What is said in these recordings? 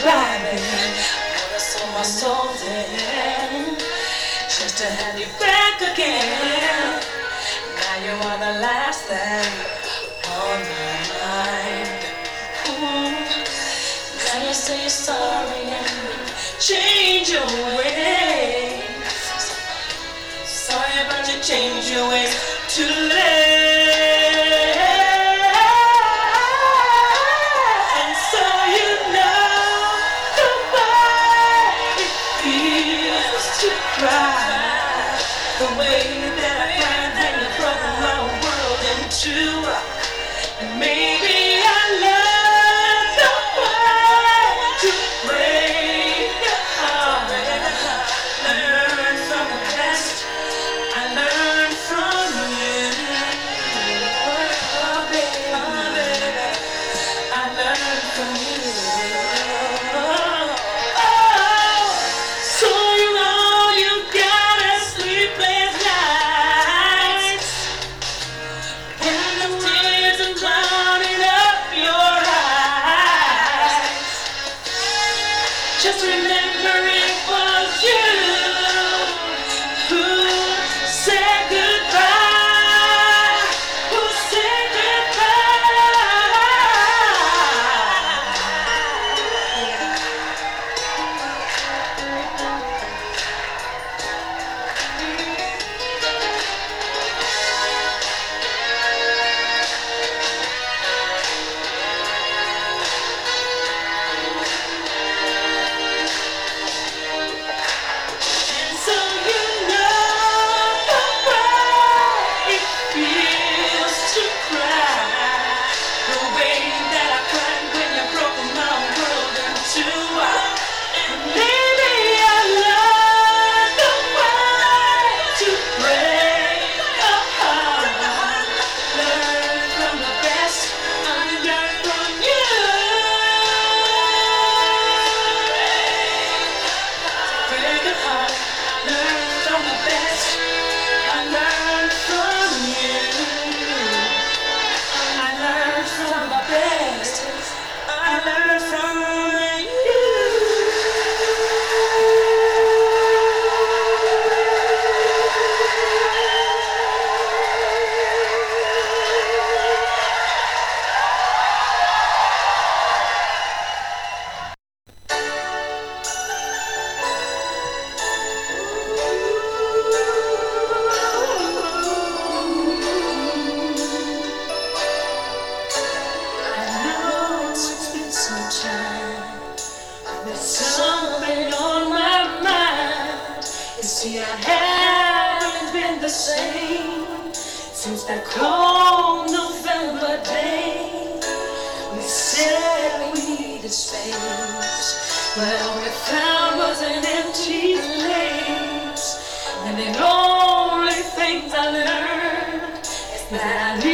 driving. Wanna sow my soul in just to have you back again. Now you are the last thing on my mind. Ooh. Now you say you're sorry and change your ways. Sorry about you change your ways too. Yes.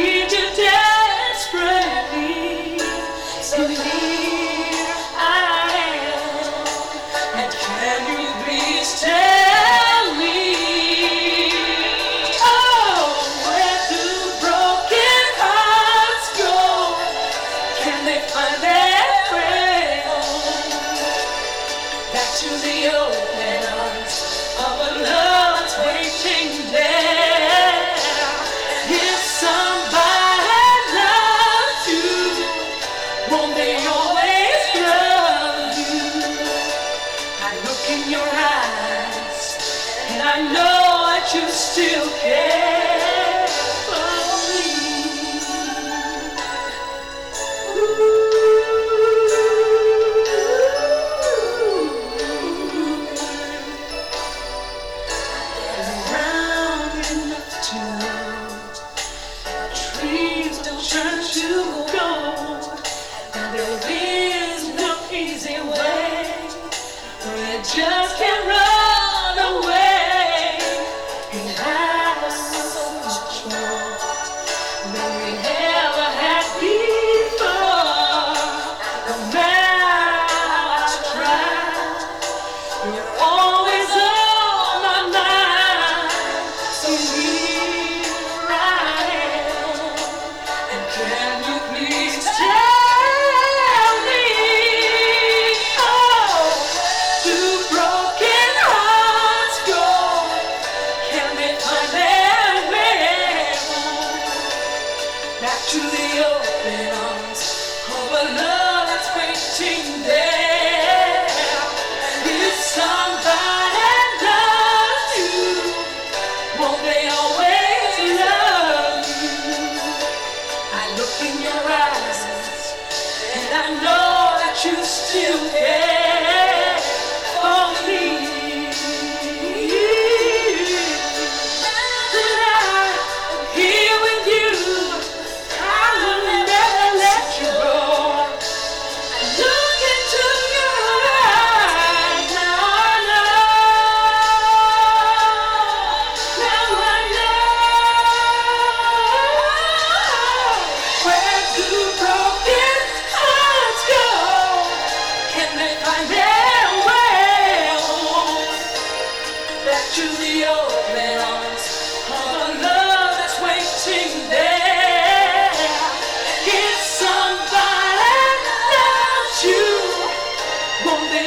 trying to there is no easy way. We're just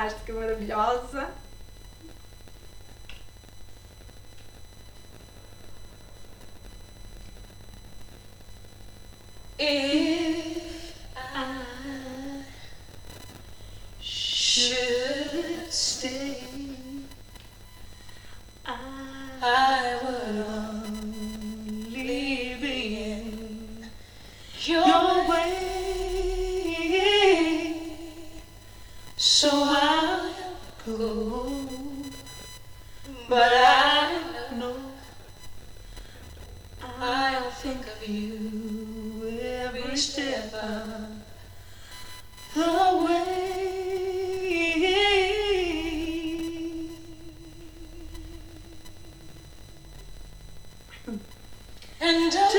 fantástica, maravilhosa. And I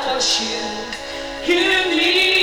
battleship. You me.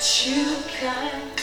you kind.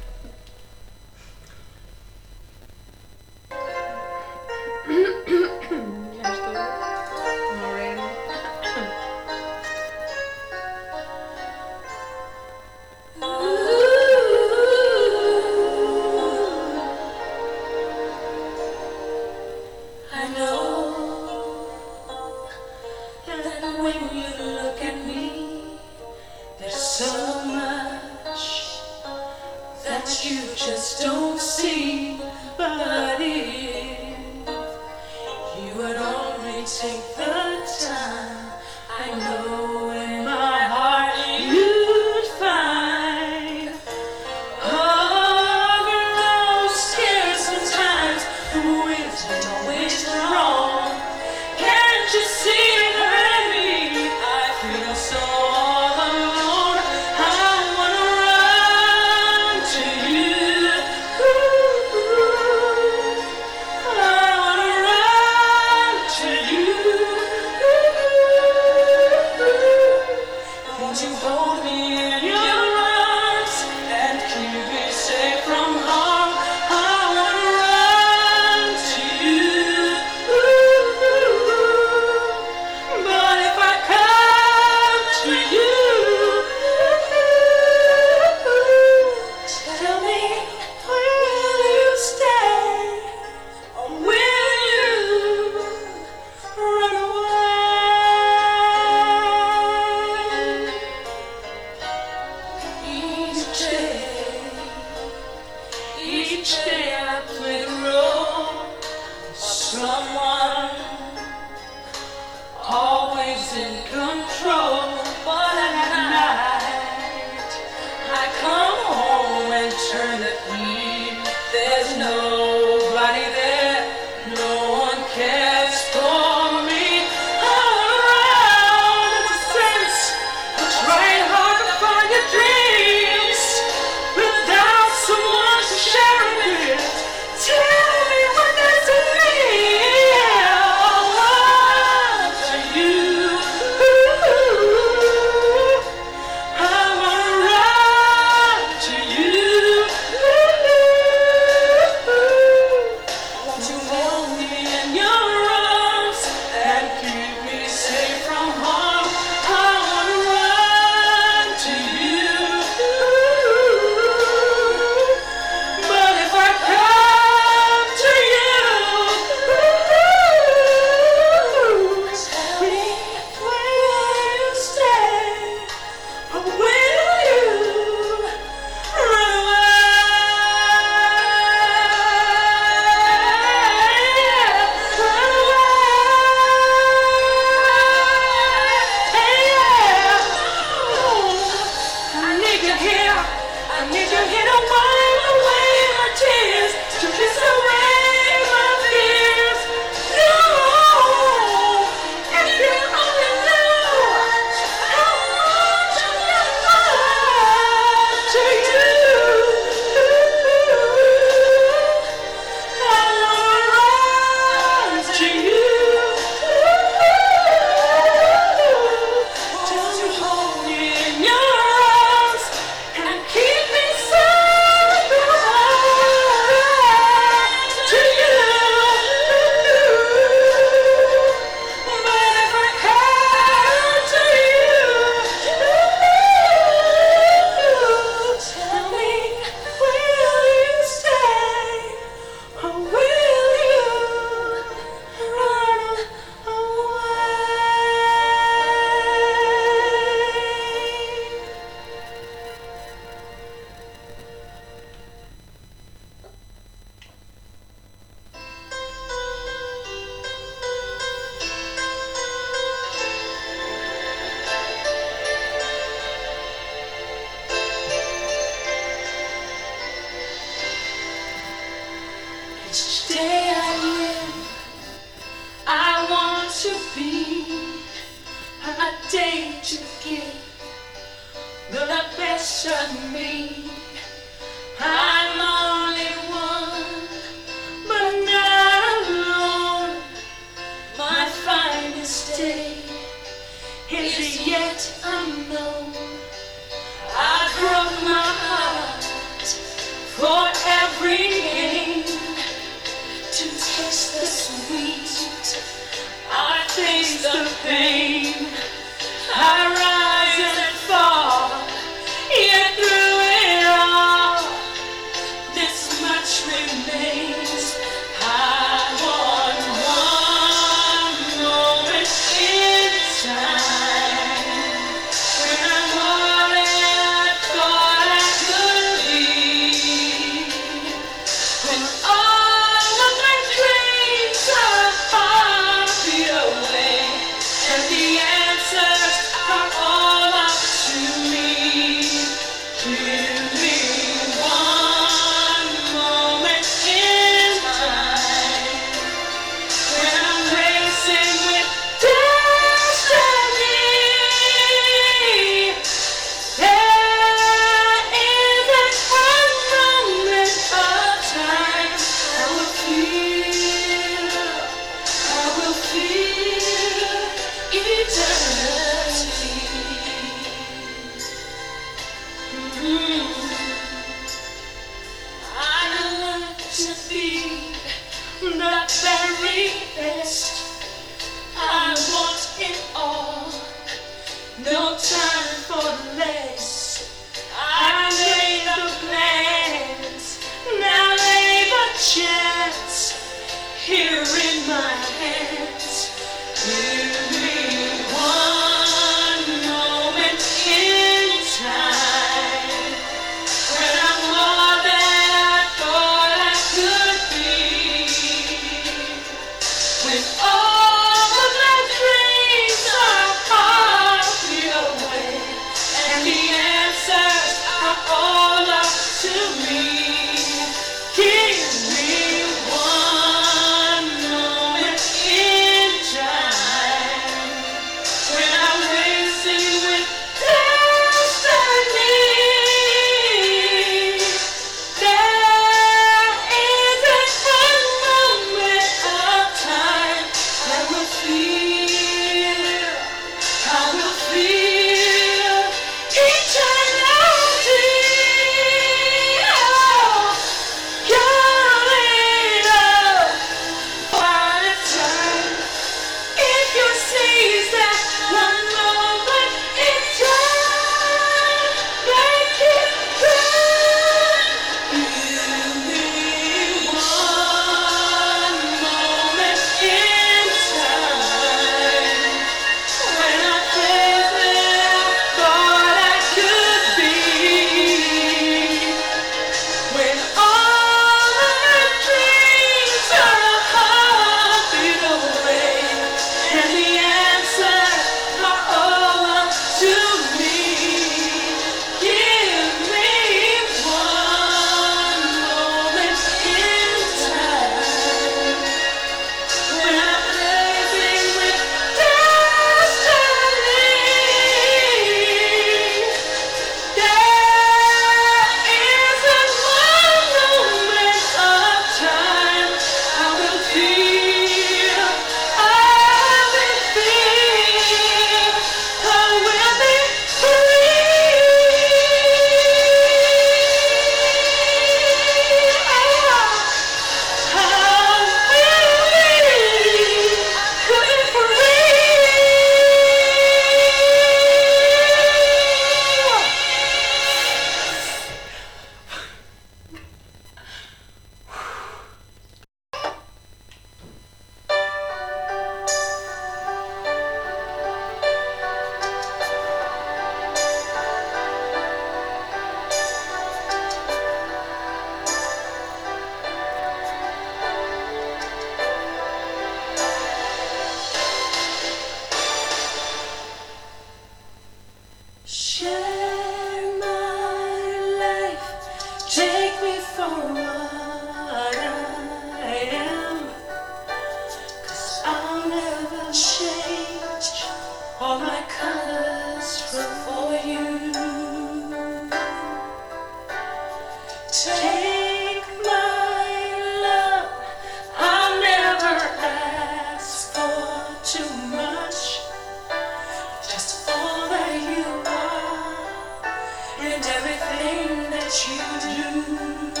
and everything that you do.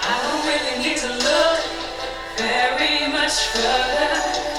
I don't really need to look very much further.